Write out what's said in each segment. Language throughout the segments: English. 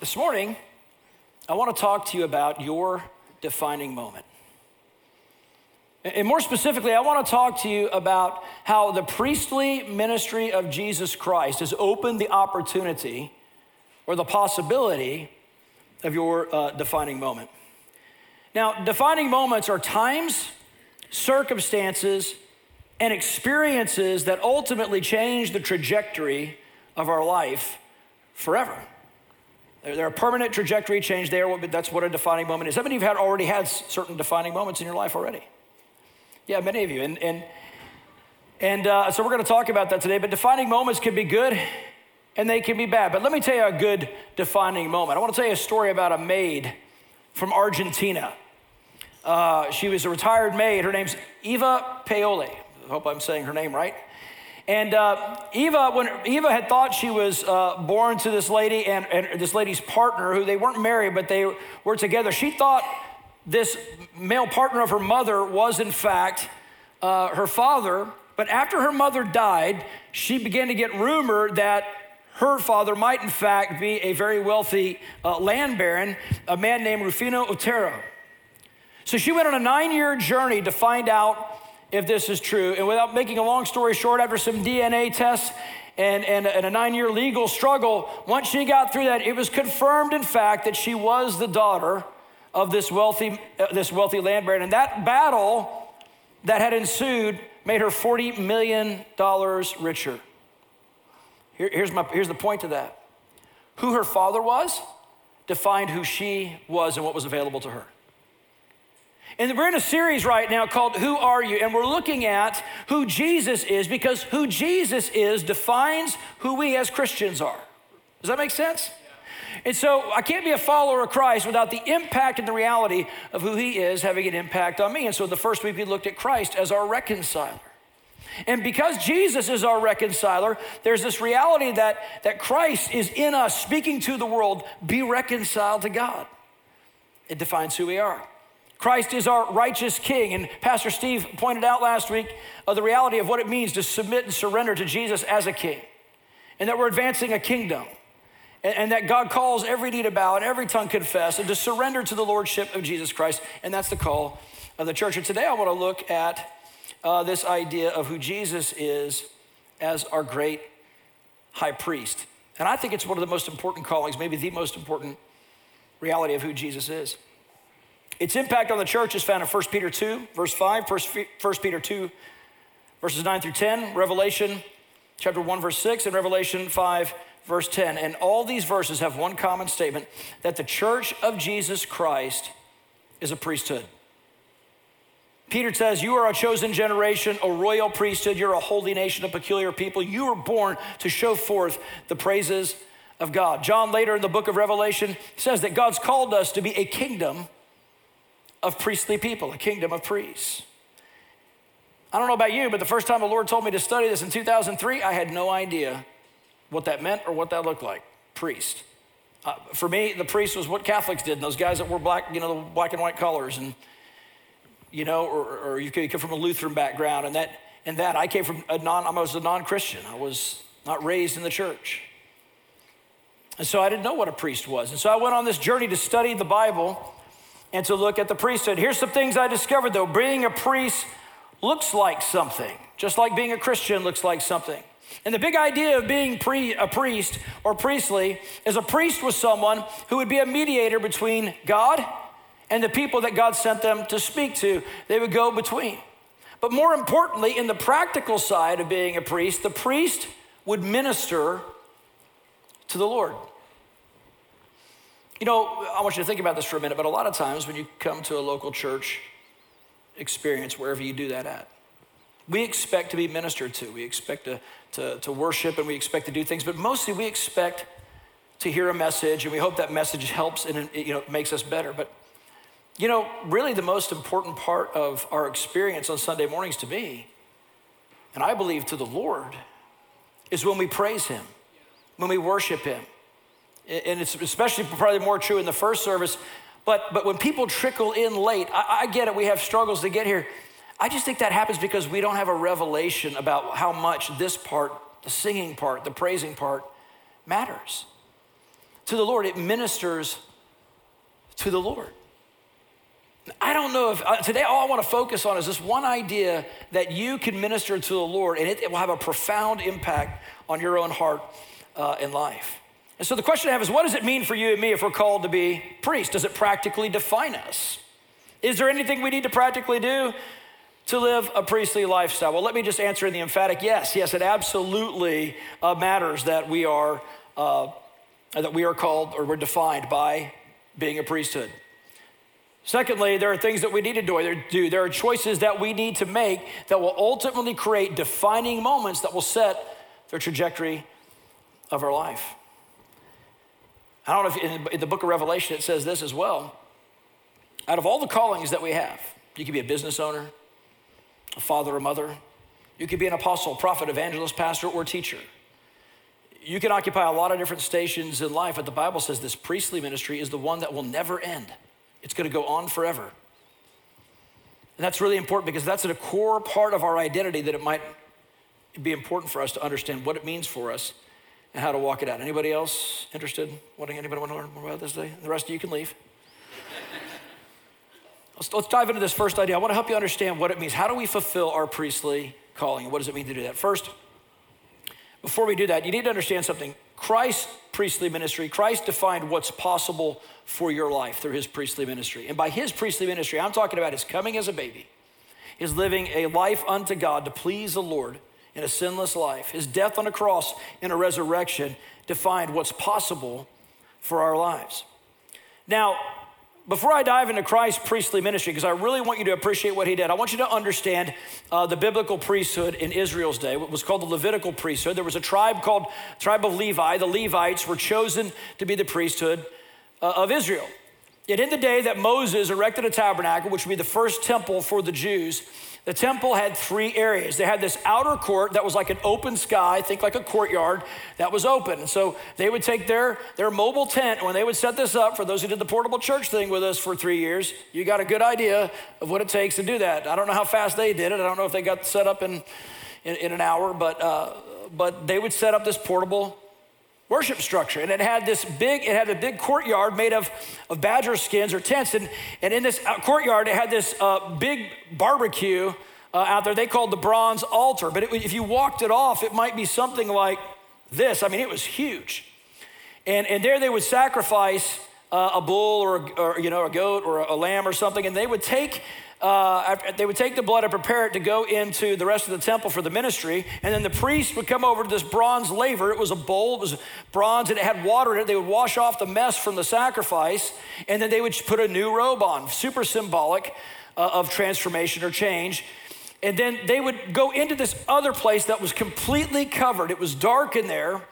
This morning, I want to talk to you about your defining moment. And more specifically, I want to talk to you about how the priestly ministry of Jesus Christ has opened the opportunity or the possibility of your uh, defining moment. Now, defining moments are times, circumstances, and experiences that ultimately change the trajectory of our life forever. They're a permanent trajectory change there. That's what a defining moment is. How many of you have already had certain defining moments in your life already? Yeah, many of you. And, and, and uh, so we're going to talk about that today. But defining moments can be good and they can be bad. But let me tell you a good defining moment. I want to tell you a story about a maid from Argentina. Uh, she was a retired maid. Her name's Eva Paoli. I hope I'm saying her name right. And uh, Eva, when Eva had thought she was uh, born to this lady and, and, this lady's partner, who they weren't married, but they were together, she thought this male partner of her mother was, in fact, uh, her father. But after her mother died, she began to get rumor that her father might, in fact, be a very wealthy uh, land baron, a man named Rufino Otero. So she went on a nine year journey to find out if this is true. And without making a long story short, after some DNA tests and, and, and a nine year legal struggle, once she got through that, it was confirmed, in fact, that she was the daughter of this wealthy, uh, this wealthy land baron. And that battle that had ensued made her $40 million richer. Here, here's, my, here's the point to that who her father was defined who she was and what was available to her. And we're in a series right now called Who Are You? And we're looking at who Jesus is because who Jesus is defines who we as Christians are. Does that make sense? And so I can't be a follower of Christ without the impact and the reality of who he is having an impact on me. And so the first week we looked at Christ as our reconciler. And because Jesus is our reconciler, there's this reality that, that Christ is in us speaking to the world, be reconciled to God. It defines who we are. Christ is our righteous king. And Pastor Steve pointed out last week of the reality of what it means to submit and surrender to Jesus as a king, and that we're advancing a kingdom, and, and that God calls every knee to bow and every tongue confess, and to surrender to the lordship of Jesus Christ. And that's the call of the church. And today I want to look at uh, this idea of who Jesus is as our great high priest. And I think it's one of the most important callings, maybe the most important reality of who Jesus is. Its impact on the church is found in 1 Peter 2, verse 5, 1 Peter 2, verses 9 through 10, Revelation chapter 1, verse 6, and Revelation 5, verse 10. And all these verses have one common statement that the church of Jesus Christ is a priesthood. Peter says, You are a chosen generation, a royal priesthood. You're a holy nation, a peculiar people. You were born to show forth the praises of God. John, later in the book of Revelation, says that God's called us to be a kingdom of priestly people, a kingdom of priests. I don't know about you, but the first time the Lord told me to study this in 2003, I had no idea what that meant or what that looked like. Priest. Uh, for me, the priest was what Catholics did, and those guys that wore black, you know, the black and white colors, and you know, or, or you come from a Lutheran background, and that, and that. I came from a non, I was a non-Christian. I was not raised in the church, and so I didn't know what a priest was. And so I went on this journey to study the Bible and to look at the priesthood. Here's some things I discovered though. Being a priest looks like something, just like being a Christian looks like something. And the big idea of being pre, a priest or priestly is a priest was someone who would be a mediator between God and the people that God sent them to speak to. They would go between. But more importantly, in the practical side of being a priest, the priest would minister to the Lord. You know, I want you to think about this for a minute, but a lot of times when you come to a local church experience, wherever you do that at, we expect to be ministered to. We expect to, to, to worship and we expect to do things, but mostly we expect to hear a message and we hope that message helps and you know, makes us better. But, you know, really the most important part of our experience on Sunday mornings to me, and I believe to the Lord, is when we praise Him, when we worship Him and it's especially probably more true in the first service. But, but when people trickle in late, I, I get it, we have struggles to get here. I just think that happens because we don't have a revelation about how much this part, the singing part, the praising part, matters. to the Lord, it ministers to the Lord. I don't know if uh, today all I want to focus on is this one idea that you can minister to the Lord and it, it will have a profound impact on your own heart uh, and life. And so the question I have is what does it mean for you and me if we're called to be priests? Does it practically define us? Is there anything we need to practically do to live a priestly lifestyle? Well, let me just answer in the emphatic yes. Yes, it absolutely uh, matters that we are uh, that we are called or we're defined by being a priesthood. Secondly, there are things that we need to do. There are choices that we need to make that will ultimately create defining moments that will set the trajectory of our life. I don't know if in the book of Revelation it says this as well. Out of all the callings that we have, you could be a business owner, a father or mother, you could be an apostle, prophet, evangelist, pastor, or teacher. You can occupy a lot of different stations in life, but the Bible says this priestly ministry is the one that will never end. It's going to go on forever. And that's really important because that's a core part of our identity that it might be important for us to understand what it means for us and how to walk it out. Anybody else interested? Wanting anybody want to learn more about this today? The rest of you can leave. let's, let's dive into this first idea. I want to help you understand what it means. How do we fulfill our priestly calling? What does it mean to do that? First, before we do that, you need to understand something. Christ's priestly ministry, Christ defined what's possible for your life through his priestly ministry. And by his priestly ministry, I'm talking about his coming as a baby, his living a life unto God to please the Lord in a sinless life. His death on a cross and a resurrection defined what's possible for our lives. Now, before I dive into Christ's priestly ministry, because I really want you to appreciate what he did, I want you to understand uh, the biblical priesthood in Israel's day, what was called the Levitical priesthood. There was a tribe called tribe of Levi. The Levites were chosen to be the priesthood uh, of Israel. Yet in the day that Moses erected a tabernacle, which would be the first temple for the Jews, the temple had three areas. They had this outer court that was like an open sky, think like a courtyard that was open. And so they would take their, their mobile tent, when they would set this up, for those who did the portable church thing with us for three years, you got a good idea of what it takes to do that. I don't know how fast they did it. I don't know if they got set up in, in, in an hour, but, uh, but they would set up this portable worship structure. And it had this big, it had a big courtyard made of, of badger skins or tents. And, and in this uh, courtyard, it had this uh, big barbecue uh, out there they called the bronze altar. But it, if you walked it off, it might be something like this. I mean, it was huge. And, and there they would sacrifice uh, a bull or, or, you know, a goat or a lamb or something. And they would take uh, they would take the blood and prepare it to go into the rest of the temple for the ministry. And then the priest would come over to this bronze laver. It was a bowl, it was bronze, and it had water in it. They would wash off the mess from the sacrifice, and then they would put a new robe on, super symbolic uh, of transformation or change. And then they would go into this other place that was completely covered. It was dark in there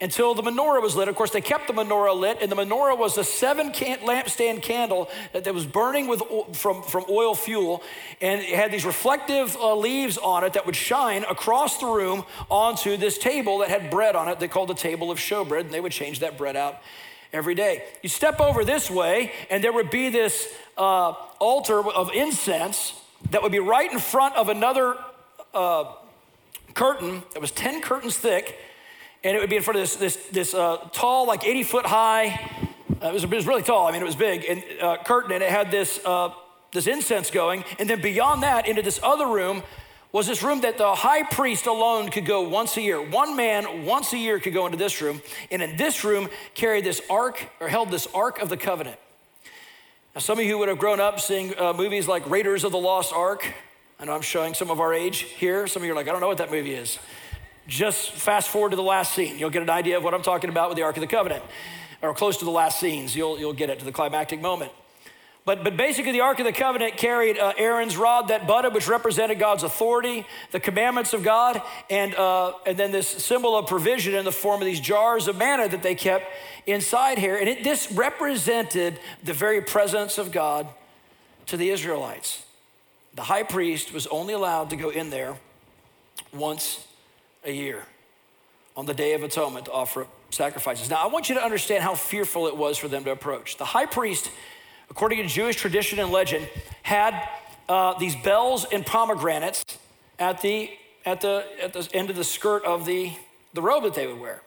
until the menorah was lit. Of course, they kept the menorah lit, and the menorah was a seven can- lampstand candle that, that, was burning with from, from oil fuel, and it had these reflective uh, leaves on it that would shine across the room onto this table that had bread on it. They called the table of showbread, and they would change that bread out every day. You step over this way, and there would be this uh, altar of incense that would be right in front of another uh, curtain that was 10 curtains thick and it would be in front of this, this, this uh, tall, like 80 foot high, uh, it, was, it, was, really tall, I mean, it was big, and uh, curtain, and it had this, uh, this incense going. And then beyond that, into this other room, was this room that the high priest alone could go once a year. One man once a year could go into this room, and in this room carried this ark or held this ark of the covenant. Now, some of you would have grown up seeing uh, movies like Raiders of the Lost Ark. I know I'm showing some of our age here. Some of you are like, I don't know what that movie is. Just fast forward to the last scene. You'll get an idea of what I'm talking about with the Ark of the Covenant, or close to the last scenes. You'll, you'll get it to the climactic moment. But, but basically, the Ark of the Covenant carried uh, Aaron's rod that budded, which represented God's authority, the commandments of God, and, uh, and then this symbol of provision in the form of these jars of manna that they kept inside here. And it, this represented the very presence of God to the Israelites. The high priest was only allowed to go in there once a year on the Day of Atonement to offer sacrifices. Now, I want you to understand how fearful it was for them to approach. The high priest, according to Jewish tradition and legend, had uh, these bells and pomegranates at the, at, the, at the end of the skirt of the, the robe that they would wear.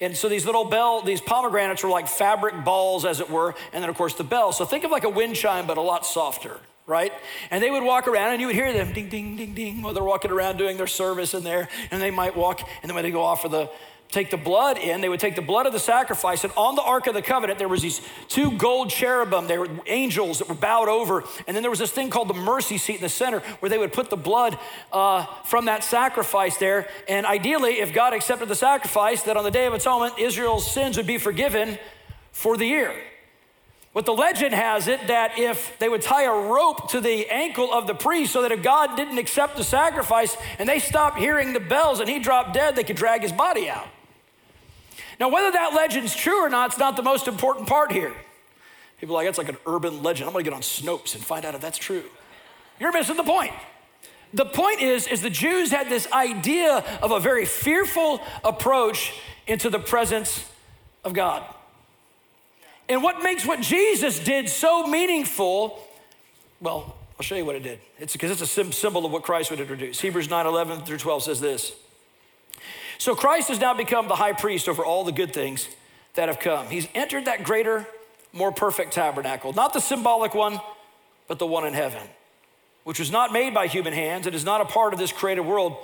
And so these little bell, these pomegranates were like fabric balls, as it were, and then of course the bell. So think of like a wind chime, but a lot softer, right? And they would walk around and you would hear them ding, ding, ding, ding while they're walking around doing their service in there. And they might walk, and then when they go off for the take the blood in. They would take the blood of the sacrifice, and on the Ark of the Covenant, there was these two gold cherubim. They were angels that were bowed over, and then there was this thing called the mercy seat in the center, where they would put the blood uh, from that sacrifice there. And ideally, if God accepted the sacrifice, that on the Day of Atonement, Israel's sins would be forgiven for the year. But the legend has it that if they would tie a rope to the ankle of the priest so that if God didn't accept the sacrifice and they stopped hearing the bells and he dropped dead, they could drag his body out. Now, whether that legend's true or not, it's not the most important part here. People are like, that's like an urban legend. I'm gonna get on Snopes and find out if that's true. You're missing the point. The point is, is the Jews had this idea of a very fearful approach into the presence of God. And what makes what Jesus did so meaningful, well, I'll show you what it did. It's because it's a symbol of what Christ would introduce. Hebrews 9 11 through 12 says this. So Christ has now become the high priest over all the good things that have come. He's entered that greater, more perfect tabernacle, not the symbolic one, but the one in heaven, which was not made by human hands. and is not a part of this created world.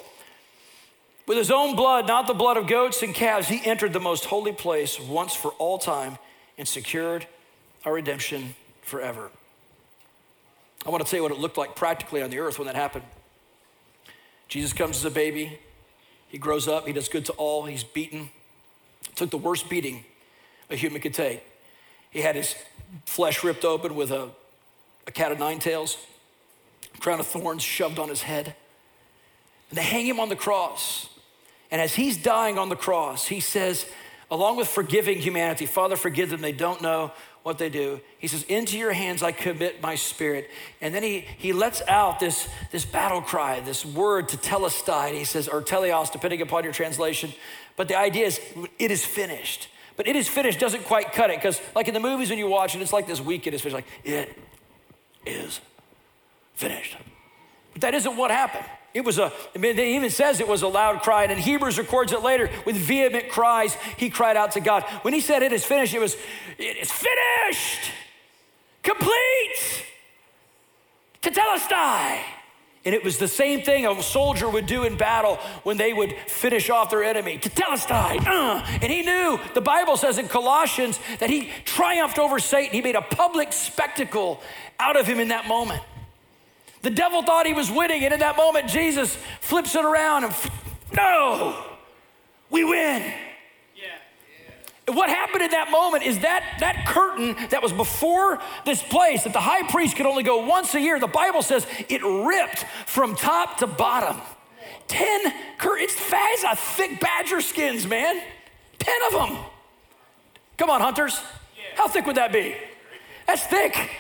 With his own blood, not the blood of goats and calves, he entered the most holy place once for all time and secured our redemption forever. I want to tell you what it looked like practically on the earth when that happened. Jesus comes as a baby, he grows up, he does good to all, he's beaten. Took the worst beating a human could take. He had his flesh ripped open with a, a cat of nine tails, crown of thorns shoved on his head. And they hang him on the cross. And as he's dying on the cross, he says, along with forgiving humanity, Father, forgive them, they don't know what they do. He says, Into your hands I commit my spirit. And then he, he lets out this, this battle cry, this word to tetelestai. He says, or teleos, depending upon your translation. But the idea is, it is finished. But it is finished doesn't quite cut it because, like in the movies when you watch it, it's like this week it is finished. Like, it is finished. But that isn't what happened. It was a, it even says it was a loud cry, and Hebrews records it later with vehement cries. He cried out to God. When he said it is finished, it was, it is finished, complete, tetelestai. And it was the same thing a soldier would do in battle when they would finish off their enemy. Tetelestai. Uh, and he knew, the Bible says in Colossians, that he triumphed over Satan. He made a public spectacle out of him in that moment. The devil thought he was winning, and in that moment, Jesus flips it around and, no, we win. Yeah. What happened in that moment is that that curtain that was before this place that the high priest could only go once a year, the Bible says it ripped from top to bottom. Ten curtains, it's a thick badger skins, man. Ten of them. Come on, hunters. How thick would that be? That's thick.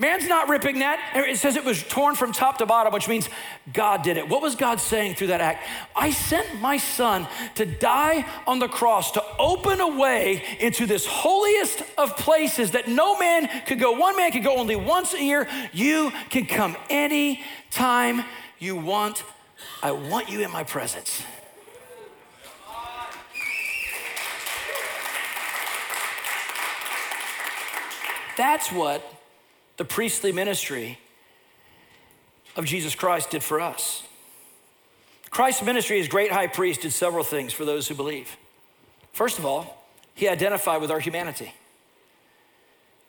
Man's not ripping that. It says it was torn from top to bottom, which means God did it. What was God saying through that act? I sent my son to die on the cross to open a way into this holiest of places that no man could go. One man could go only once a year. You can come any time you want. I want you in my presence. That's what the priestly ministry of Jesus Christ did for us. Christ's ministry as great high priest did several things for those who believe. First of all, he identified with our humanity.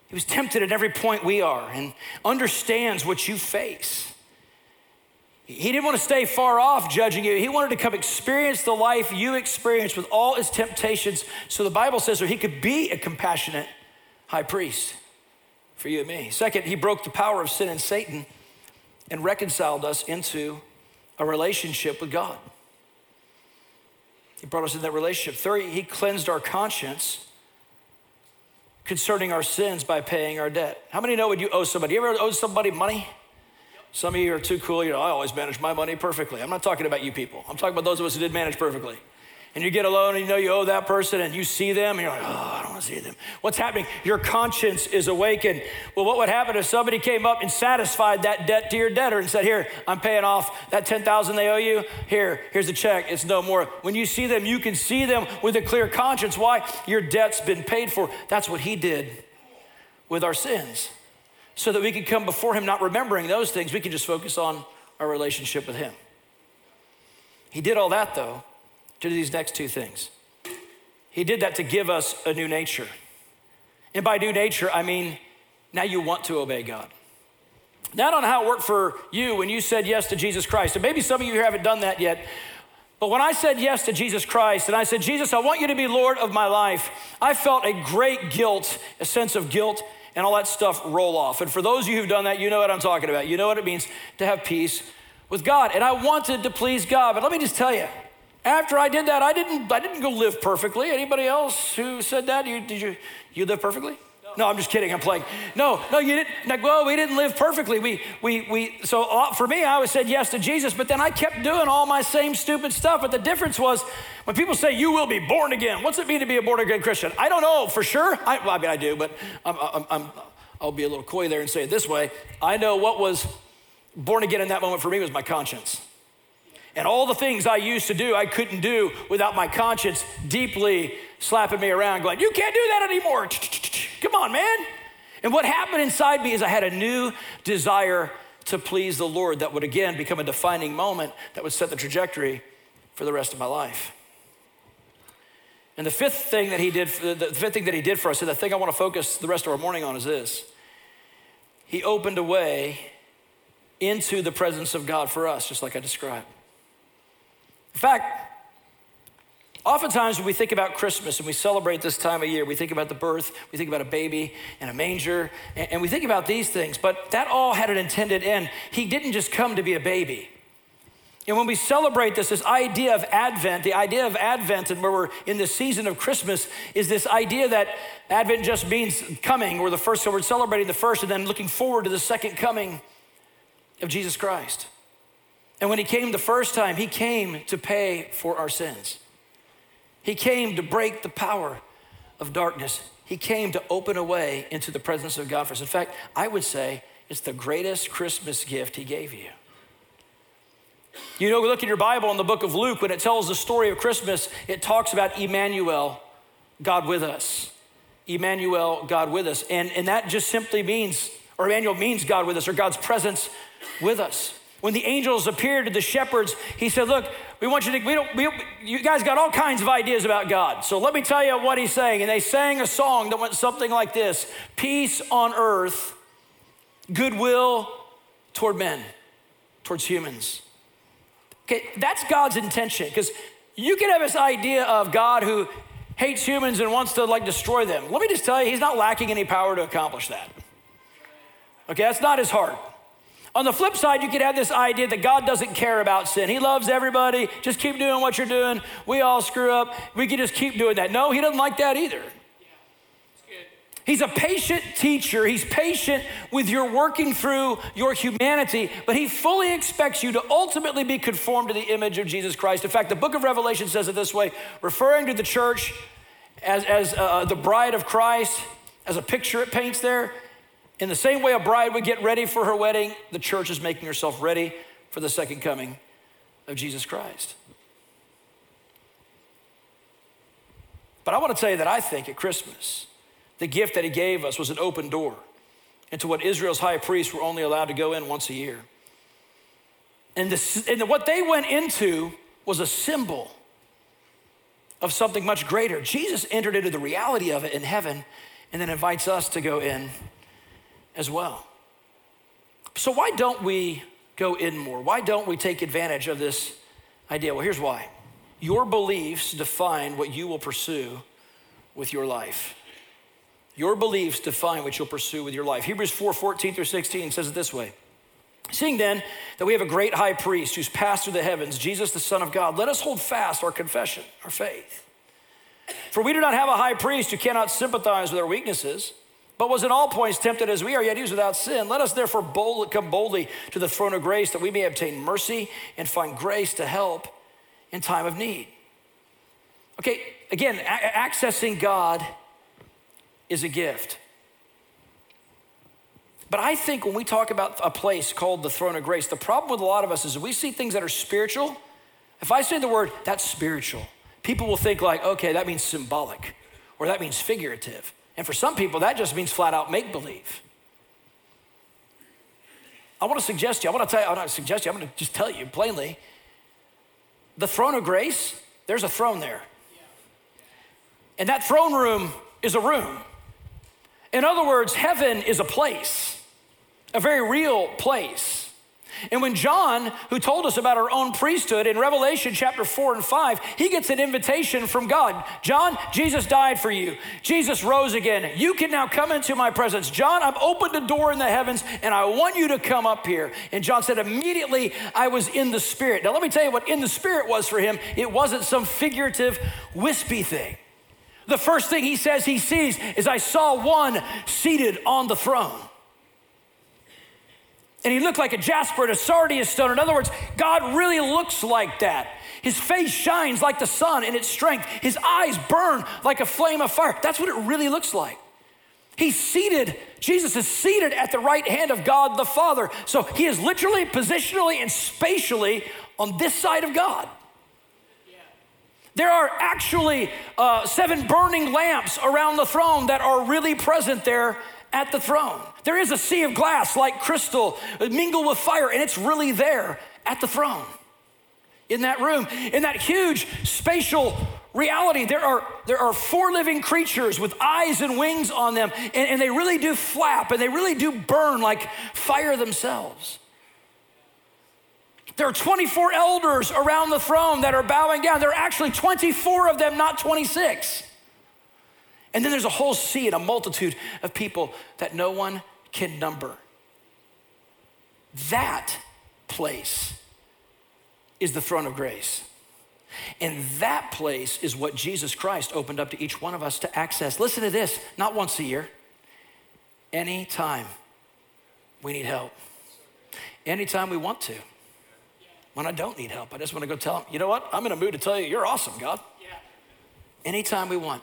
He was tempted at every point we are and understands what you face. He didn't want to stay far off judging you. He wanted to come experience the life you experienced with all its temptations. So the Bible says that he could be a compassionate high priest for you and me. Second, he broke the power of sin and Satan and reconciled us into a relationship with God. He brought us in that relationship. Third, he cleansed our conscience concerning our sins by paying our debt. How many know when you owe somebody? You ever owe somebody money? Some of you are too cool. You know, I always manage my money perfectly. I'm not talking about you people. I'm talking about those of us who did manage perfectly. And you get alone and you know you owe that person and you see them and you're like, oh, I don't want to see them. What's happening? Your conscience is awakened. Well, what would happen if somebody came up and satisfied that debt to your debtor and said, Here, I'm paying off that 10,000 they owe you. Here, here's a check. It's no more. When you see them, you can see them with a clear conscience. Why? Your debt's been paid for. That's what he did with our sins. So that we can come before him not remembering those things. We can just focus on our relationship with him. He did all that though to do these next two things. He did that to give us a new nature. And by new nature, I mean now you want to obey God. Now, I don't know how it worked for you when you said yes to Jesus Christ. And maybe some of you here haven't done that yet. But when I said yes to Jesus Christ and I said, Jesus, I want you to be Lord of my life, I felt a great guilt, a sense of guilt, and all that stuff roll off. And for those of you who've done that, you know what I'm talking about. You know what it means to have peace with God. And I wanted to please God. But let me just tell you, after I did that, I didn't, I didn't go live perfectly. Anybody else who said that? You, did you, you live perfectly? No, I'm just kidding. I'm playing. No, no, you didn't. Like, well, we didn't live perfectly. We, we, we. So uh, for me, I always said yes to Jesus, but then I kept doing all my same stupid stuff. But the difference was when people say you will be born again. What's it mean to be a born again Christian? I don't know for sure. I, well, I mean, I do, but I'm, I'm, I'm, I'll be a little coy there and say it this way. I know what was born again in that moment for me was my conscience. And all the things I used to do, I couldn't do without my conscience deeply slapping me around, going, You can't do that anymore. Come on, man. And what happened inside me is I had a new desire to please the Lord that would again become a defining moment that would set the trajectory for the rest of my life. And the fifth thing that he did, the fifth thing that he did for us, and the thing I want to focus the rest of our morning on is this. He opened a way into the presence of God for us, just like I described. In fact, Oftentimes, when we think about Christmas and we celebrate this time of year, we think about the birth, we think about a baby and a manger, and, we think about these things, but that all had an intended end. He didn't just come to be a baby. And when we celebrate this, this idea of Advent, the idea of Advent, and where we're in the season of Christmas, is this idea that Advent just means coming. We're the first, so we're celebrating the first and then looking forward to the second coming of Jesus Christ. And when he came the first time, he came to pay for our sins. He came to break the power of darkness. He came to open a way into the presence of God for us. In fact, I would say it's the greatest Christmas gift he gave you. You know, look in your Bible in the book of Luke, when it tells the story of Christmas, it talks about Emmanuel, God with us. Emmanuel, God with us. And, and that just simply means, or Emmanuel means God with us, or God's presence with us. When the angels appeared to the shepherds, he said, Look, we want you to, we don't, we, you guys got all kinds of ideas about God. So let me tell you what he's saying. And they sang a song that went something like this Peace on earth, goodwill toward men, towards humans. Okay, that's God's intention because you can have this idea of God who hates humans and wants to like destroy them. Let me just tell you, he's not lacking any power to accomplish that. Okay, that's not his heart. On the flip side, you could have this idea that God doesn't care about sin. He loves everybody. Just keep doing what you're doing. We all screw up. We can just keep doing that. No, he doesn't like that either. He's a patient teacher. He's patient with your working through your humanity, but he fully expects you to ultimately be conformed to the image of Jesus Christ. In fact, the book of Revelation says it this way, referring to the church as, as uh, the bride of Christ, as a picture it paints there. In the same way a bride would get ready for her wedding, the church is making herself ready for the second coming of Jesus Christ. But I want to tell you that I think at Christmas, the gift that he gave us was an open door into what Israel's high priests were only allowed to go in once a year. And, this, and what they went into was a symbol of something much greater. Jesus entered into the reality of it in heaven and then invites us to go in as well. So, why don't we go in more? Why don't we take advantage of this idea? Well, here's why your beliefs define what you will pursue with your life. Your beliefs define what you'll pursue with your life. Hebrews 4 14 through 16 says it this way. Seeing then that we have a great high priest who's passed through the heavens, Jesus, the Son of God, let us hold fast our confession, our faith. For we do not have a high priest who cannot sympathize with our weaknesses but was in all points tempted as we are, yet he was without sin. Let us therefore come boldly to the throne of grace that we may obtain mercy and find grace to help in time of need. Okay, again, a- accessing God is a gift. But I think when we talk about a place called the throne of grace, the problem with a lot of us is we see things that are spiritual. If I say the word, that's spiritual, people will think like, okay, that means symbolic or that means figurative. And for some people, that just means flat out make believe. I want to suggest you, I want to tell you, I'm not suggest you, I'm going to just tell you plainly the throne of grace, there's a throne there. And that throne room is a room. In other words, heaven is a place, a very real place. And when John, who told us about our own priesthood in Revelation chapter 4 and 5, he gets an invitation from God. John, Jesus died for you. Jesus rose again. You can now come into my presence. John, I've opened a door in the heavens and I want you to come up here. And John said, immediately I was in the spirit. Now, let me tell you what in the spirit was for him. It wasn't some figurative, wispy thing. The first thing he says he sees is, I saw one seated on the throne. And he looked like a jasper and a sardius stone. In other words, God really looks like that. His face shines like the sun in its strength. His eyes burn like a flame of fire. That's what it really looks like. He's seated, Jesus is seated at the right hand of God the Father. So he is literally, positionally, and spatially on this side of God. There are actually uh, seven burning lamps around the throne that are really present there at the throne. There is a sea of glass like crystal uh, mingled with fire, and it's really there at the throne. In that room, in that huge spatial reality, there are, there are four living creatures with eyes and wings on them, and, and they really do flap and they really do burn like fire themselves. There are 24 elders around the throne that are bowing down. There are actually 24 of them, not 26. And then there's a whole sea and a multitude of people that no one can number. That place is the throne of grace. And that place is what Jesus Christ opened up to each one of us to access. Listen to this not once a year, anytime we need help, anytime we want to. When I don't need help, I just want to go tell him, you know what? I'm in a mood to tell you, you're awesome, God. Anytime we want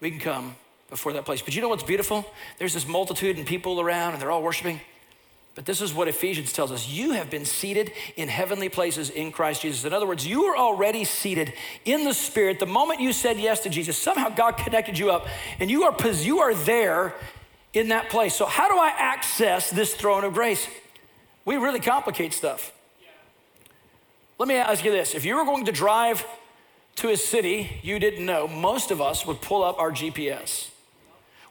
we can come before that place. But you know what's beautiful? There's this multitude and people around and they're all worshiping. But this is what Ephesians tells us you have been seated in heavenly places in Christ Jesus. In other words, you are already seated in the Spirit. The moment you said yes to Jesus, somehow God connected you up and you are, you are there in that place. So, how do I access this throne of grace? We really complicate stuff. Let me ask you this if you were going to drive to a city you didn't know, most of us would pull up our GPS.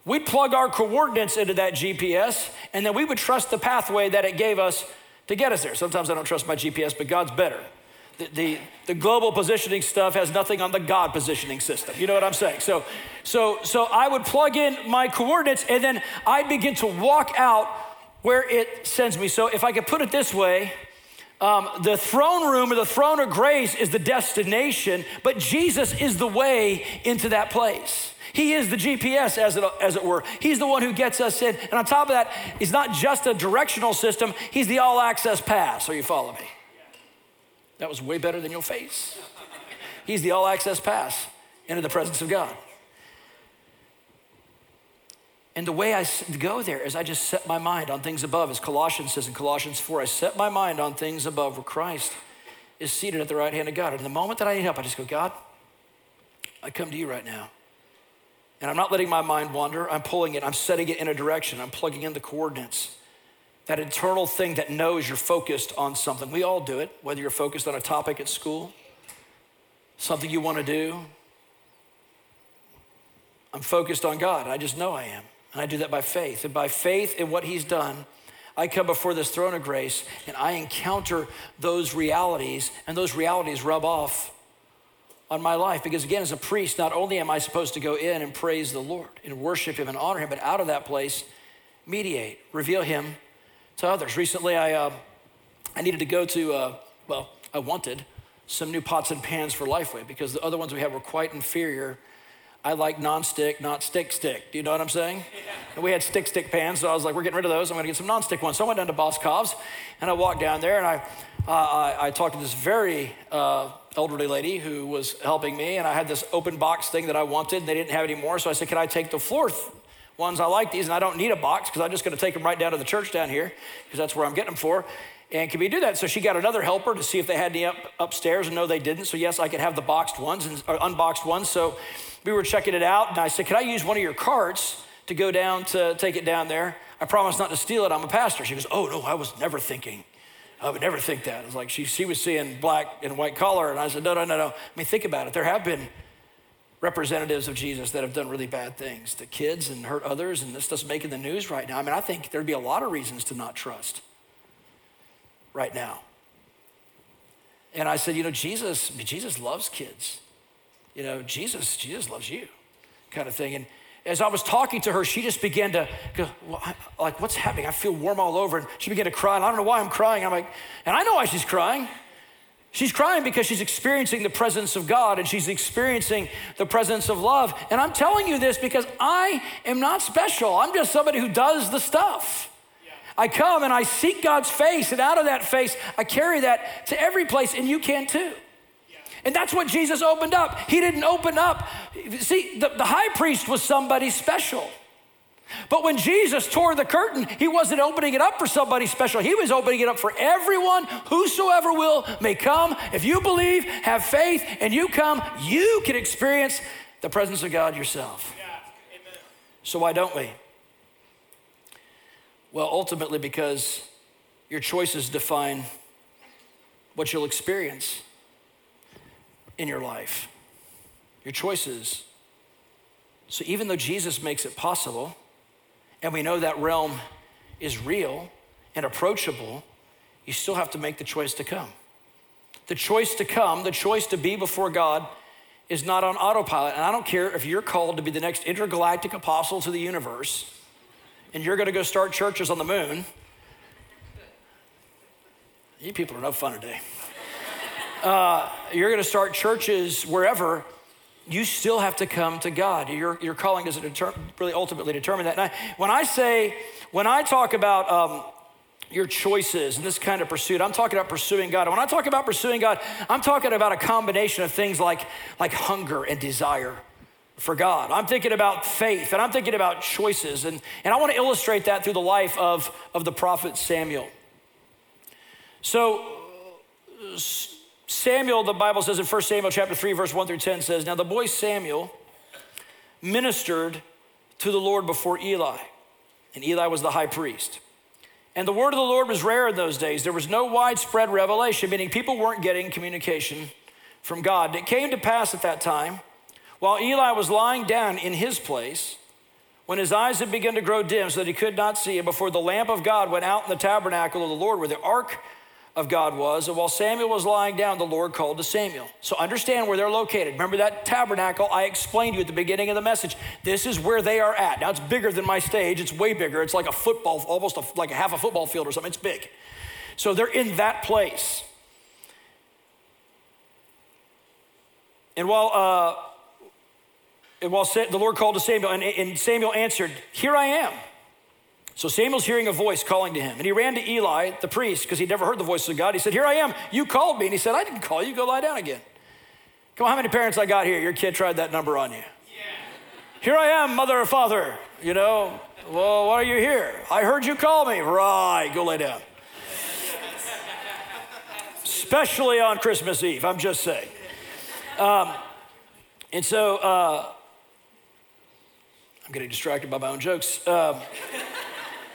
We'd plug our coordinates into that GPS, and then we would trust the pathway that it gave us to get us there. Sometimes I don't trust my GPS, but God's better. The, the, the, global positioning stuff has nothing on the God positioning system. You know what I'm saying? So, so, so I would plug in my coordinates and then I'd begin to walk out where it sends me. So if I could put it this way, um, the throne room or the throne of grace is the destination, but Jesus is the way into that place. He is the GPS, as it, as it were. He's the one who gets us in. And on top of that, he's not just a directional system, he's the all access pass. Are you follow me? That was way better than your face. He's the all access pass into the presence of God. And the way I go there is I just set my mind on things above, as Colossians says in Colossians 4. I set my mind on things above where Christ is seated at the right hand of God. And the moment that I need help, I just go, God, I come to you right now. And I'm not letting my mind wander. I'm pulling it, I'm setting it in a direction, I'm plugging in the coordinates. That internal thing that knows you're focused on something. We all do it, whether you're focused on a topic at school, something you want to do. I'm focused on God. I just know I am. And I do that by faith. And by faith in what He's done, I come before this throne of grace and I encounter those realities, and those realities rub off on my life. Because again, as a priest, not only am I supposed to go in and praise the Lord and worship Him and honor Him, but out of that place, mediate, reveal Him to others. Recently, I, uh, I needed to go to, uh, well, I wanted some new pots and pans for Lifeway because the other ones we had were quite inferior I like non-stick, not stick stick. Do you know what I'm saying? And we had stick stick pans, so I was like, we're getting rid of those. I'm gonna get some non-stick ones. So I went down to Boscov's and I walked down there and I, uh, I, I, talked to this very uh, elderly lady who was helping me, and I had this open box thing that I wanted, and they didn't have any more. So I said, Can I take the fourth ones? I like these, and I don't need a box because I'm just going to take them right down to the church down here because that's where I'm getting them for. And can we do that? So she got another helper to see if they had any up, upstairs, and no, they didn't. So yes, I could have the boxed ones and or unboxed ones. So we were checking it out, and I said, "Can I use one of your carts to go down to take it down there? I promise not to steal it. I'm a pastor." She goes, "Oh no, I was never thinking. I would never think that." It was like she she was seeing black and white collar, and I said, "No, no, no, no. I mean, think about it. There have been." representatives of Jesus that have done really bad things to kids and hurt others, and this doesn't make making the news right now. I mean, I think there'd be a lot of reasons to not trust right now. And I said, you know, Jesus, Jesus loves kids. You know, Jesus, Jesus loves you, kind of thing. And as I was talking to her, she just began to go, well, I, like, what's happening? I feel warm all over. And she began to cry. And I don't know why I'm crying. I'm like, and I know why she's crying. She's crying because she's experiencing the presence of God and she's experiencing the presence of love. And I'm telling you this because I am not special. I'm just somebody who does the stuff. I come and I seek God's face, and out of that face, I carry that to every place, and you can too. And that's what Jesus opened up. He didn't open up. See, the, the high priest was somebody special. But when Jesus tore the curtain, he wasn't opening it up for somebody special. He was opening it up for everyone, whosoever will may come. If you believe, have faith, and you come, you can experience the presence of God yourself. Yeah. So why don't we? Well, ultimately, because your choices define what you'll experience in your life. Your choices. So, even though Jesus makes it possible, and we know that realm is real and approachable, you still have to make the choice to come. The choice to come, the choice to be before God, is not on autopilot. And I don't care if you're called to be the next intergalactic apostle to the universe and you're going to go start churches on the moon. You people are no fun today. Uh, you're going to start churches wherever. You still have to come to God. Your, your calling doesn't deter- really ultimately determine that. I, when I say, when I talk about um, your choices and this kind of pursuit. I'm talking about pursuing God. when I talk about pursuing God, I'm talking about a combination of things like, like hunger and desire for God. I'm thinking about faith and I'm thinking about choices. And, and I want to illustrate that through the life of, of the prophet Samuel. So, Samuel, the Bible says in 1 Samuel chapter 3, verse 1 through 10 says, Now the boy Samuel ministered to the Lord before Eli, and Eli was the high priest. And the word of the Lord was rare in those days. There was no widespread revelation, meaning people weren't getting communication from God. And it came to pass at that time while Eli was lying down in his place, when his eyes had begun to grow dim so that he could not see, and before the lamp of God went out in the tabernacle of the Lord where the ark of God was, and while Samuel was lying down, the Lord called to Samuel. So understand where they're located. Remember that tabernacle I explained to you at the beginning of the message. This is where they are at. Now it's bigger than my stage, it's way bigger. It's like a football, almost a, like a half a football field or something. It's big. So they're in that place. And while uh, and while the Lord called to Samuel, and, Samuel answered, Here I am. So Samuel's hearing a voice calling to him. And he ran to Eli, the priest, because he'd never heard the voice of God. He said, Here I am. You called me. And he said, I didn't call you. Go lie down again. Come on, how many parents I got here? Your kid tried that number on you. Yeah. Here I am, mother or father. You know, well, why are you here? I heard you call me. Right, go lay down. Especially on Christmas Eve, I'm just saying. Um, and so, uh, I'm getting distracted by my own jokes. Um,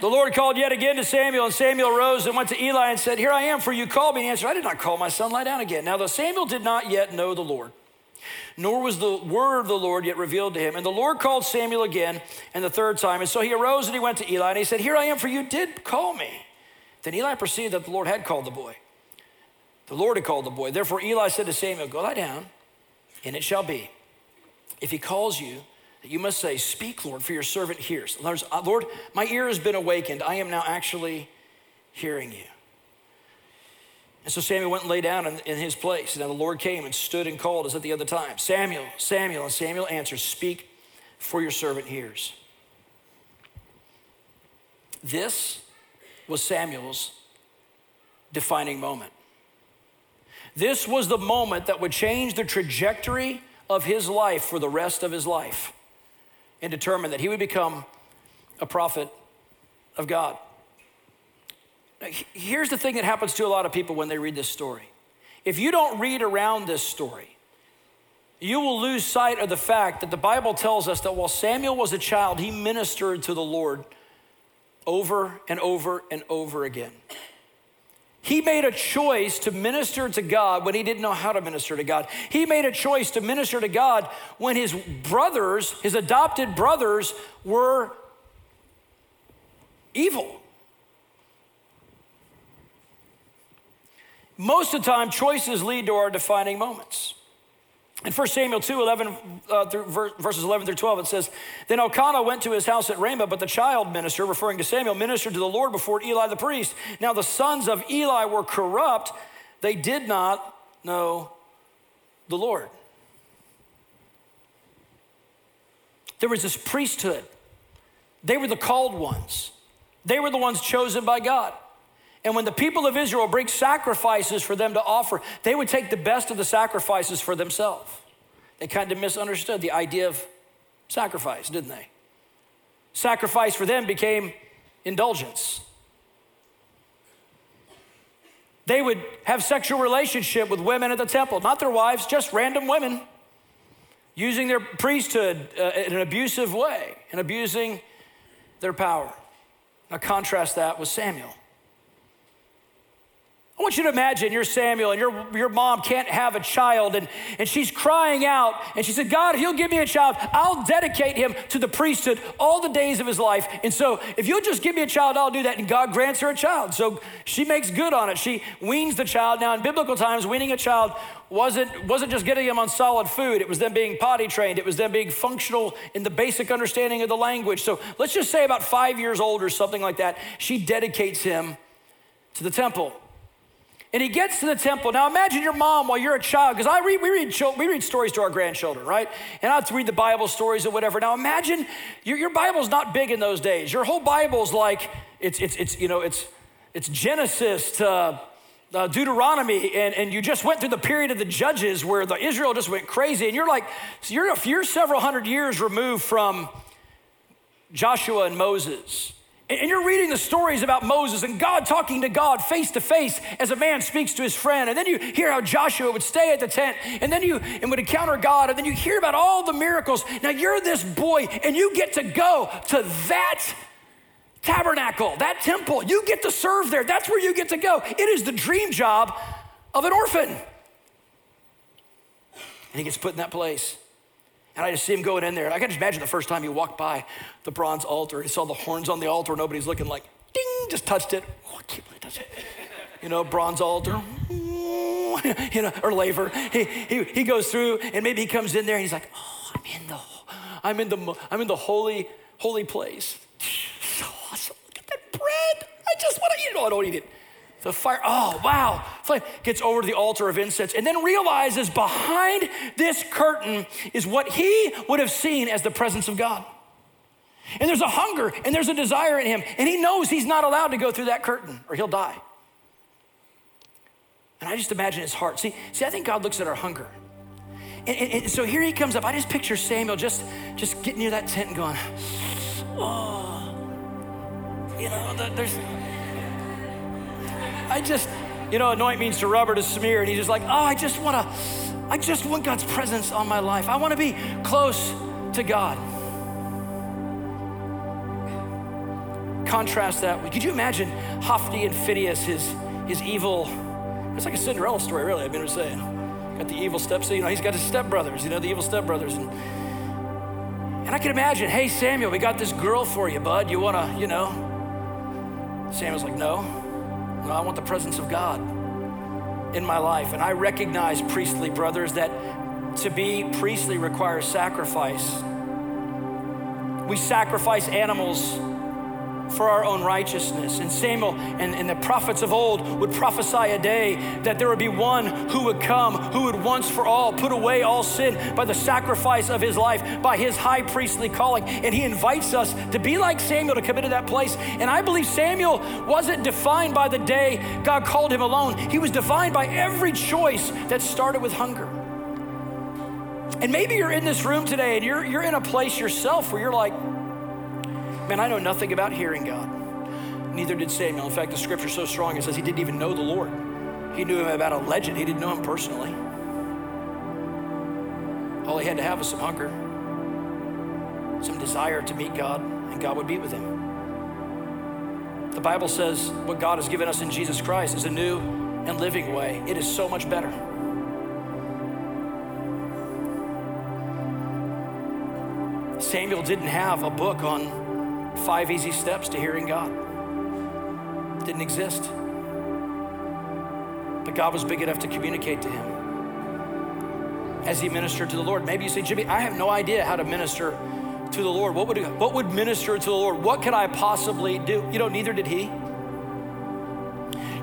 the Lord called yet again to Samuel, and Samuel rose and went to Eli and said, Here I am, for you called me. And he answered, I did not call my son, lie down again. Now, though Samuel did not yet know the Lord, nor was the word of the Lord yet revealed to him. And the Lord called Samuel again, and the third time. And so he arose and he went to Eli, and he said, Here I am, for you did call me. Then Eli perceived that the Lord had called the boy. The Lord had called the boy. Therefore, Eli said to Samuel, Go lie down, and it shall be. If he calls you, you must say, Speak, Lord, for your servant hears. Uh, Lord, my ear has been awakened. I am now actually hearing you. And so Samuel went and lay down in, in his place. And then the Lord came and stood and called as at the other time Samuel, Samuel. And Samuel answered, Speak, for your servant hears. This was Samuel's defining moment. This was the moment that would change the trajectory of his life for the rest of his life and determined that he would become a prophet of God. Now, here's the thing that happens to a lot of people when they read this story. If you don't read around this story, you will lose sight of the fact that the Bible tells us that while Samuel was a child, he ministered to the Lord over and over and over again. He made a choice to minister to God when he didn't know how to minister to God. He made a choice to minister to God when his brothers, his adopted brothers, were evil. Most of the time, choices lead to our defining moments. In 1 Samuel 2, 11, uh, through verses 11 through 12, it says, Then Elkanah went to his house at Ramah, but the child minister, referring to Samuel, ministered to the Lord before Eli the priest. Now the sons of Eli were corrupt. They did not know the Lord. There was this priesthood. They were the called ones. They were the ones chosen by God. And when the people of Israel bring sacrifices for them to offer, they would take the best of the sacrifices for themselves. They kind of misunderstood the idea of sacrifice, didn't they? Sacrifice for them became indulgence. They would have sexual relationship with women at the temple, not their wives, just random women, using their priesthood uh, in an abusive way and abusing their power. Now contrast that with Samuel. I want you to imagine you're Samuel and your, your mom can't have a child and, and she's crying out and she said, God, if you'll give me a child, I'll dedicate him to the priesthood all the days of his life. And so if you'll just give me a child, I'll do that. And God grants her a child. So she makes good on it. She weans the child. Now, in biblical times, weaning a child wasn't, wasn't just getting them on solid food, it was them being potty trained, it was them being functional in the basic understanding of the language. So let's just say about five years old or something like that, she dedicates him to the temple. And he gets to the temple. Now imagine your mom while you're a child, because I read, we read, we read stories to our grandchildren, right? And I have to read the Bible stories or whatever. Now imagine your, your Bible's not big in those days. Your whole Bible's like it's it's it's you know it's it's Genesis to uh, Deuteronomy, and, and you just went through the period of the judges where the Israel just went crazy, and you're like, you're, you're several hundred years removed from Joshua and Moses. And you're reading the stories about Moses and God talking to God face to face as a man speaks to his friend. And then you hear how Joshua would stay at the tent and then you and would encounter God. And then you hear about all the miracles. Now you're this boy and you get to go to that tabernacle, that temple. You get to serve there. That's where you get to go. It is the dream job of an orphan. And he gets put in that place. And I just see him going in there. And I can just imagine the first time he walked by the bronze altar, he saw the horns on the altar, nobody's looking like, ding, just touched it. Oh, I can't believe touched it. You know, bronze altar, you know, or laver. He, he, he goes through and maybe he comes in there and he's like, oh, I'm in the, I'm in the, I'm in the holy, holy place. So awesome. Look at that bread. I just want to eat it. Oh, I don't eat it. The fire, oh, wow. Flame gets over to the altar of incense and then realizes behind this curtain is what he would have seen as the presence of God. And there's a hunger and there's a desire in him. And he knows he's not allowed to go through that curtain or he'll die. And I just imagine his heart. See, see, I think God looks at our hunger. And, and, and so here he comes up. I just picture Samuel just, just getting near that tent and going, oh, you know, there's I just, you know, anoint means to rub or to smear. And he's just like, oh, I just want to, I just want God's presence on my life. I want to be close to God. Contrast that. Could you imagine Hophni and Phinehas, his, his evil, it's like a Cinderella story, really, I've been saying. Got the evil steps, you know, he's got his stepbrothers, you know, the evil stepbrothers. And, and I can imagine, hey, Samuel, we got this girl for you, bud. You want to, you know? Samuel's like, no. No, I want the presence of God in my life. And I recognize, priestly brothers, that to be priestly requires sacrifice. We sacrifice animals for our own righteousness. And Samuel and, and the prophets of old would prophesy a day that there would be one who would come, who would once for all put away all sin by the sacrifice of his life, by his high priestly calling. And he invites us to be like Samuel to come into that place. And I believe Samuel wasn't defined by the day God called him alone, he was defined by every choice that started with hunger. And maybe you're in this room today and you're, you're in a place yourself where you're like, man, I know nothing about hearing God. Neither did Samuel. In fact, the scripture's so strong it says he didn't even know the Lord. He knew him about a legend, he didn't know him personally. All he had to have was some hunger, some desire to meet God, and God would be with him. The Bible says what God has given us in Jesus Christ is a new and living way. It is so much better. Samuel didn't have a book on five easy steps to hearing God. Didn't exist. But God was big enough to communicate to him as he ministered to the Lord. Maybe you say, Jimmy, I have no idea how to minister to the Lord. What would, what would minister to the Lord? What could I possibly do? You know, neither did he.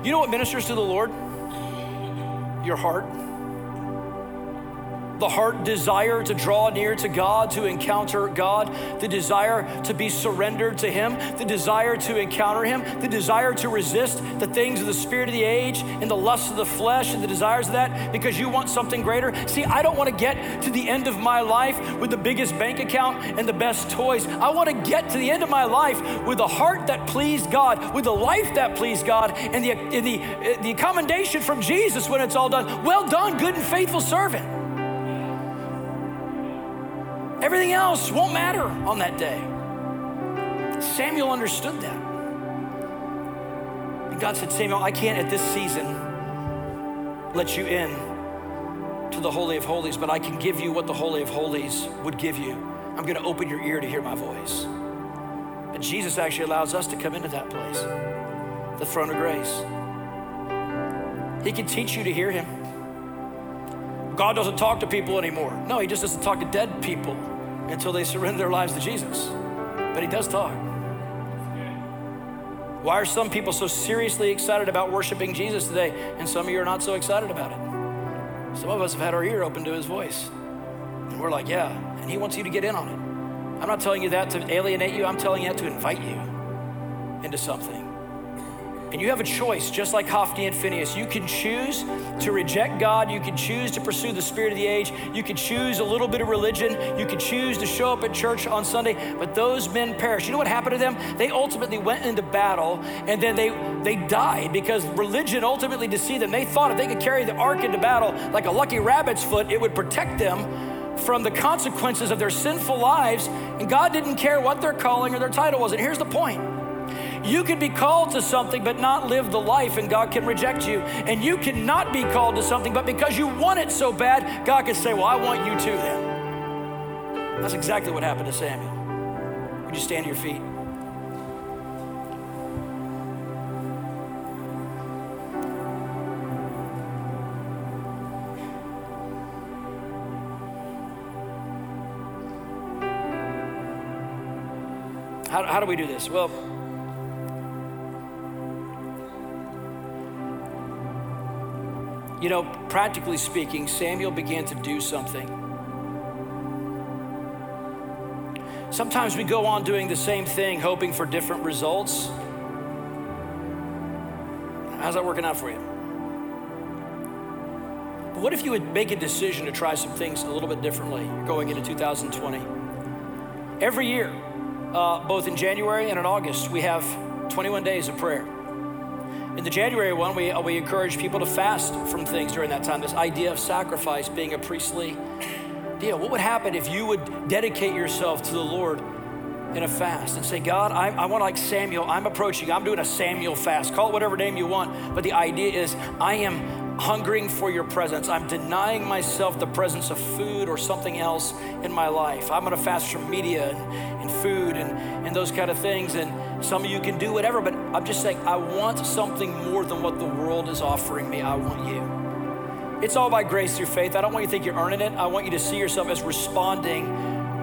You know what ministers to the Lord? Your heart the heart desire to draw near to God, to encounter God, the desire to be surrendered to Him, the desire to encounter Him, the desire to resist the things of the spirit of the age and the lusts of the flesh and the desires of that because you want something greater. See, I don't want to get to the end of my life with the biggest bank account and the best toys. I want to get to the end of my life with a heart that pleased God, with a life that pleased God, and the, and the, the commendation from Jesus when it's all done. Well done, good and faithful servant. Everything else won't matter on that day. Samuel understood that. And God said, Samuel, I can't at this season let you in to the Holy of Holies, but I can give you what the Holy of Holies would give you. I'm going to open your ear to hear my voice. And Jesus actually allows us to come into that place, the throne of grace. He can teach you to hear Him. God doesn't talk to people anymore. No, He just doesn't talk to dead people until they surrender their lives to Jesus. But He does talk. Why are some people so seriously excited about worshiping Jesus today, and some of you are not so excited about it? Some of us have had our ear open to His voice, and we're like, yeah, and He wants you to get in on it. I'm not telling you that to alienate you, I'm telling you that to invite you into something. And you have a choice, just like Hophni and Phinehas. You can choose to reject God. You can choose to pursue the spirit of the age. You can choose a little bit of religion. You can choose to show up at church on Sunday. But those men perished. You know what happened to them? They ultimately went into battle and then they, they died because religion ultimately deceived them. They thought if they could carry the ark into battle like a lucky rabbit's foot, it would protect them from the consequences of their sinful lives. And God didn't care what their calling or their title was. And here's the point you can be called to something but not live the life, and God can reject you. And you cannot be called to something, but because you want it so bad, God can say, Well, I want you too then. That's exactly what happened to Samuel. Would you stand to your feet? How, how do we do this? Well, You know, practically speaking, Samuel began to do something. Sometimes we go on doing the same thing, hoping for different results. How's that working out for you? But what if you would make a decision to try some things a little bit differently going into 2020? Every year, uh, both in January and in August, we have 21 days of prayer. In the January one, we, we encourage people to fast from things during that time. This idea of sacrifice being a priestly deal. What would happen if you would dedicate yourself to the Lord in a fast and say, God, I, I want like Samuel, I'm approaching, I'm doing a Samuel fast. Call it whatever name you want. But the idea is, I am hungering for your presence. I'm denying myself the presence of food or something else in my life. I'm going to fast from media and, and food and, and those kind of things. And some of you can do whatever, but I'm just saying, I want something more than what the world is offering me. I want you. It's all by grace through faith. I don't want you to think you're earning it. I want you to see yourself as responding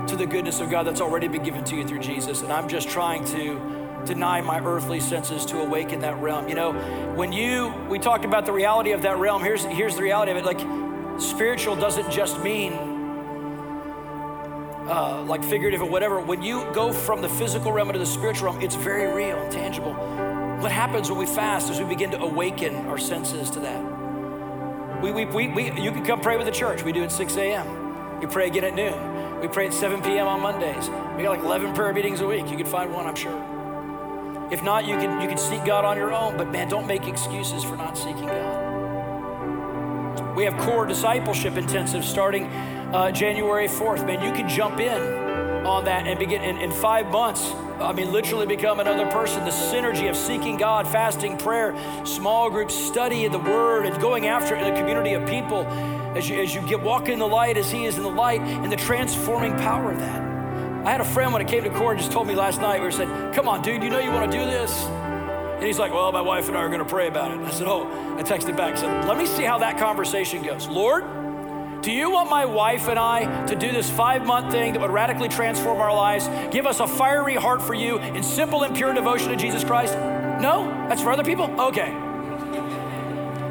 to the goodness of God that's already been given to you through Jesus. And I'm just trying to deny my earthly senses to awaken that realm. You know, when you, we talked about the reality of that realm, here's, here's the reality of it. Like, spiritual doesn't just mean uh, like figurative or whatever. When you go from the physical realm into the spiritual realm, it's very real and tangible. What happens when we fast is we begin to awaken our senses to that. We, we, we, we, you can come pray with the church. We do it 6 a.m. We pray again at noon. We pray at 7 p.m. on Mondays. We got like 11 prayer meetings a week. You can find one, I'm sure. If not, you can, you can seek God on your own, but man, don't make excuses for not seeking God. We have core discipleship intensive starting uh, January 4th. Man, you can jump in on that and begin in, in five months. I mean, literally become another person. The synergy of seeking God, fasting, prayer, small groups, study of the Word, and going after it in a community of people as you, as you get walking in the light as He is in the light, and the transforming power of that. I had a friend when it came to court just told me last night, we said, Come on, dude, you know you want to do this? And he's like, Well, my wife and I are going to pray about it. I said, Oh, I texted back. I said, Let me see how that conversation goes. Lord, do you want my wife and I to do this five month thing that would radically transform our lives, give us a fiery heart for you in simple and pure devotion to Jesus Christ? No? That's for other people? Okay.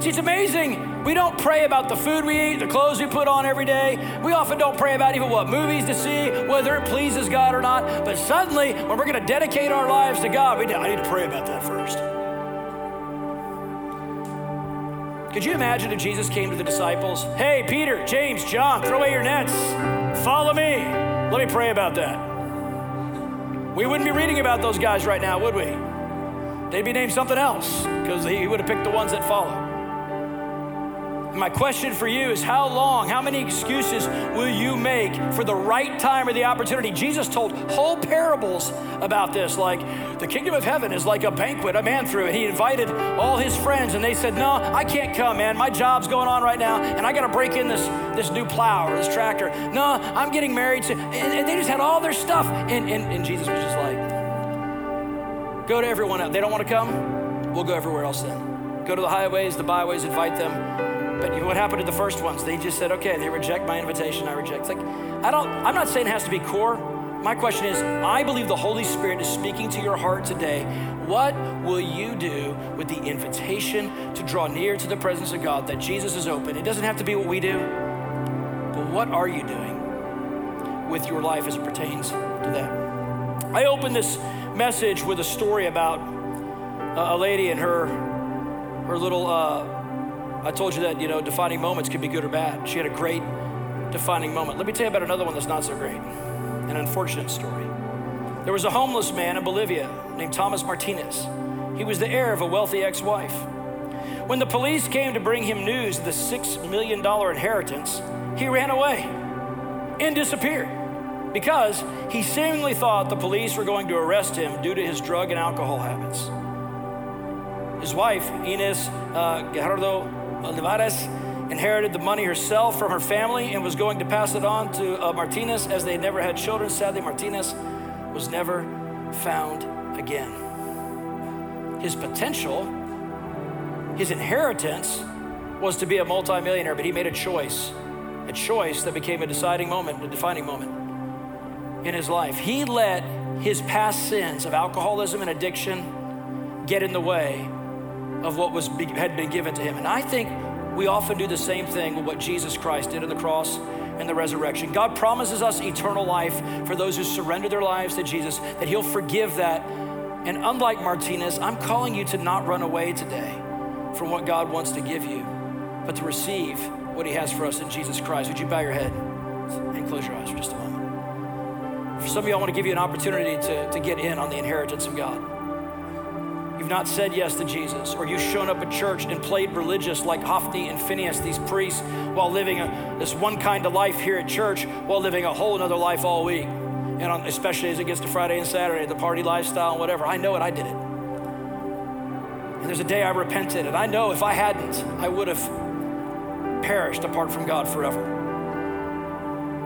See, it's amazing we don't pray about the food we eat, the clothes we put on every day. We often don't pray about even what movies to see, whether it pleases God or not. But suddenly, when we're going to dedicate our lives to God, we, I need to pray about that first. Could you imagine if Jesus came to the disciples? Hey, Peter, James, John, throw away your nets. Follow me. Let me pray about that. We wouldn't be reading about those guys right now, would we? They'd be named something else because he would have picked the ones that follow. My question for you is how long, how many excuses will you make for the right time or the opportunity? Jesus told whole parables about this, like the kingdom of heaven is like a banquet a man threw it. He invited all his friends and they said, No, I can't come, man. My job's going on right now and I got to break in this, this new plow or this tractor. No, I'm getting married. To, and, they just had all their stuff. And, and, and Jesus was just like, Go to everyone else. They don't want to come? We'll go everywhere else then. Go to the highways, the byways, invite them but what happened to the first ones? They just said, okay, they reject my invitation, I reject. It's like, I don't, I'm not saying it has to be core. My question is, I believe the Holy Spirit is speaking to your heart today. What will you do with the invitation to draw near to the presence of God that Jesus is open? It doesn't have to be what we do, but what are you doing with your life as it pertains to that? I opened this message with a story about a lady and her, her little uh, I told you that, you know, defining moments can be good or bad. She had a great defining moment. Let me tell you about another one that's not so great, an unfortunate story. There was a homeless man in Bolivia named Thomas Martinez. He was the heir of a wealthy ex wife. When the police came to bring him news of the $6 million inheritance, he ran away and disappeared because he seemingly thought the police were going to arrest him due to his drug and alcohol habits. His wife, Ines uh, Gerardo Olivares inherited the money herself from her family and was going to pass it on to uh, Martinez as they never had children. Sadly, Martinez was never found again. His potential, his inheritance, was to be a multimillionaire, but he made a choice, a choice that became a deciding moment, a defining moment in his life. He let his past sins of alcoholism and addiction get in the way of what was had been given to him. And I think we often do the same thing with what Jesus Christ did on the cross and the resurrection. God promises us eternal life for those who surrender their lives to Jesus, that He'll forgive that. And unlike Martinez, I'm calling you to not run away today from what God wants to give you, but to receive what He has for us in Jesus Christ. Would you bow your head and close your eyes for just a moment? For some of you, I want to give you an opportunity to, to get in on the inheritance of God you've not said yes to Jesus, or you've shown up at church and played religious like Hophni and Phinehas, these priests, while living a, this one kind of life here at church, while living a whole another life all week. And on, especially as it gets to Friday and Saturday, the party lifestyle and whatever. I know it, I did it. And there's a day I repented, and I know if I hadn't, I would have perished apart from God forever.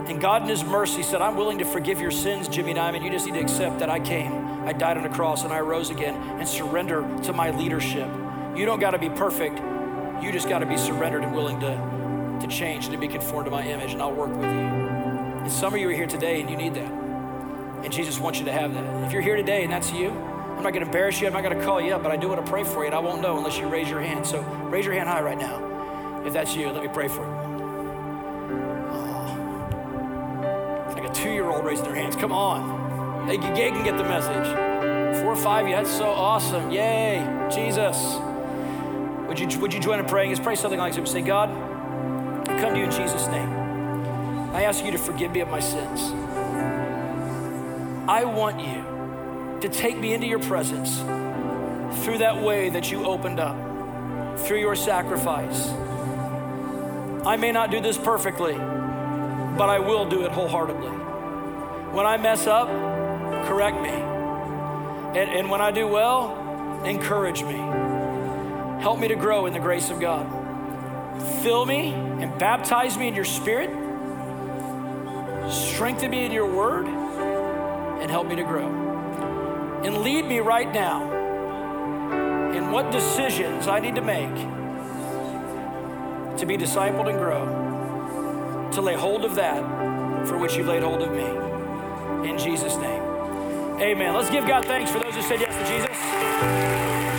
And God in His mercy said, I'm willing to forgive your sins, Jimmy Nimon. You just need to accept that I came I died on a cross and I rose again and surrender to my leadership. You don't got to be perfect. You just got to be surrendered and willing to, to change and to be conformed to my image, and I'll work with you. And some of you are here today and you need that. And Jesus wants you to have that. If you're here today and that's you, I'm not going to embarrass you. I'm not going to call you up, but I do want to pray for you, and I won't know unless you raise your hand. So raise your hand high right now. If that's you, let me pray for you. Old raising their hands. Come on. They, they can get the message. Four or five, you. That's so awesome. Yay. Jesus. Would you, would you join in praying? Let's pray something like this. Say, God, I come to you in Jesus' name. I ask you to forgive me of my sins. I want you to take me into your presence through that way that you opened up, through your sacrifice. I may not do this perfectly, but I will do it wholeheartedly. When I mess up, correct me. And, and when I do well, encourage me. Help me to grow in the grace of God. Fill me and baptize me in your spirit. Strengthen me in your word and help me to grow. And lead me right now in what decisions I need to make to be discipled and grow, to lay hold of that for which you laid hold of me. In Jesus' name. Amen. Let's give God thanks for those who said yes to Jesus.